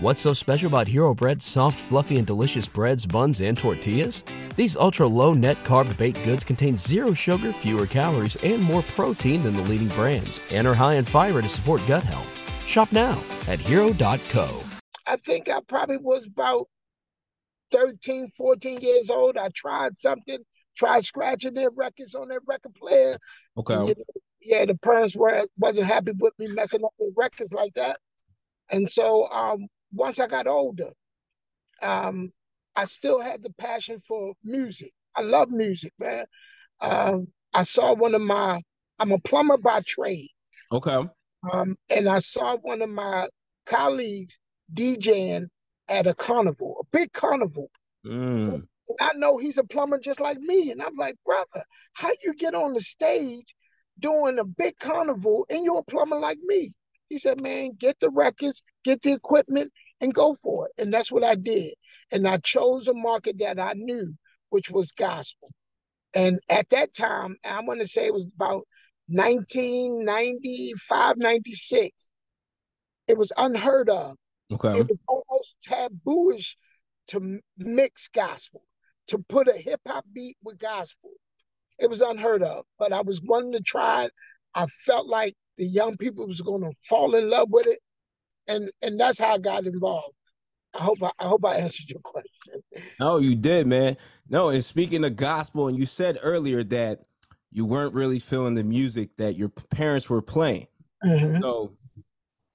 What's so special about Hero Bread's soft, fluffy, and delicious breads, buns, and tortillas? These ultra low net carb baked goods contain zero sugar, fewer calories, and more protein than the leading brands, and are high in fiber to support gut health. Shop now at hero.co. I think I probably was about 13, 14 years old. I tried something, tried scratching their records on their record player. Okay. And, you know, yeah, the parents were wasn't happy with me messing up their records like that. And so um, once I got older, um, I still had the passion for music. I love music, man. Um, I saw one of my, I'm a plumber by trade. Okay. Um, and I saw one of my colleagues DJing at a carnival, a big carnival. Mm. And I know he's a plumber just like me. And I'm like, brother, how you get on the stage doing a big carnival and you're a plumber like me? He said, man, get the records, get the equipment, and go for it. And that's what I did. And I chose a market that I knew, which was gospel. And at that time, I want to say it was about 1995, 96. It was unheard of. Okay. It was almost tabooish to mix gospel, to put a hip hop beat with gospel. It was unheard of, but I was wanting to try it. I felt like the young people was going to fall in love with it, and and that's how I got involved. I hope I, I hope I answered your question. No, you did, man. No, and speaking of gospel, and you said earlier that you weren't really feeling the music that your parents were playing. Mhm. So,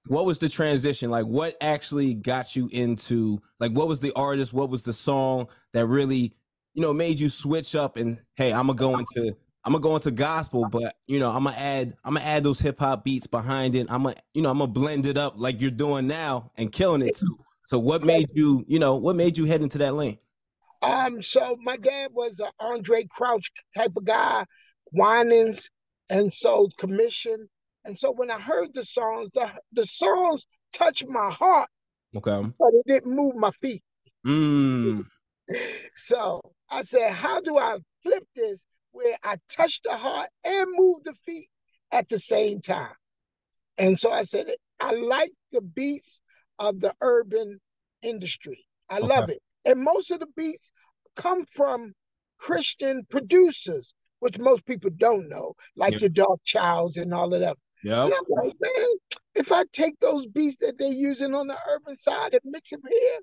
what was the transition? Like, what actually got you into? Like, what was the artist? What was the song that really, you know, made you switch up and hey, I'm gonna go into I'm gonna go into gospel, but you know, I'm gonna add I'm gonna add those hip hop beats behind it. I'm gonna you know I'm gonna blend it up like you're doing now and killing it too. So, what made you you know what made you head into that lane? Um, so my dad was an Andraé Crouch type of guy, Winans, and so Commissioned. And so when I heard the songs, the the songs touched my heart, Okay. but it didn't move my feet. Mm. So I said, how do I flip this where I touch the heart and move the feet at the same time? And so I said, I like the beats of the urban industry. I Okay. love it. And most of the beats come from Christian producers, which most people don't know, like Yeah. your Dark Childs and all of that. Yep. And I'm like, man, if I take those beats that they're using on the urban side and mix them here,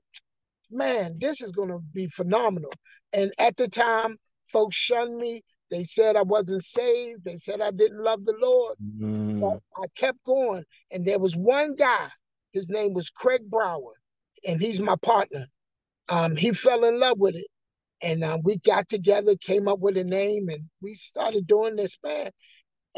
man, this is gonna be phenomenal. And at the time, folks shunned me. They said I wasn't saved. They said I didn't love the Lord. Mm. But I kept going. And there was one guy, his name was Craig Brower, and he's my partner. Um, he fell in love with it. And uh, we got together, came up with a name, and we started doing this, man,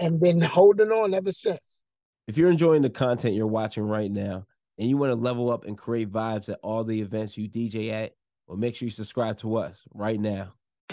and been holding on ever since. If you're enjoying the content you're watching right now and you want to level up and create vibes at all the events you DJ at, well, make sure you subscribe to us right now.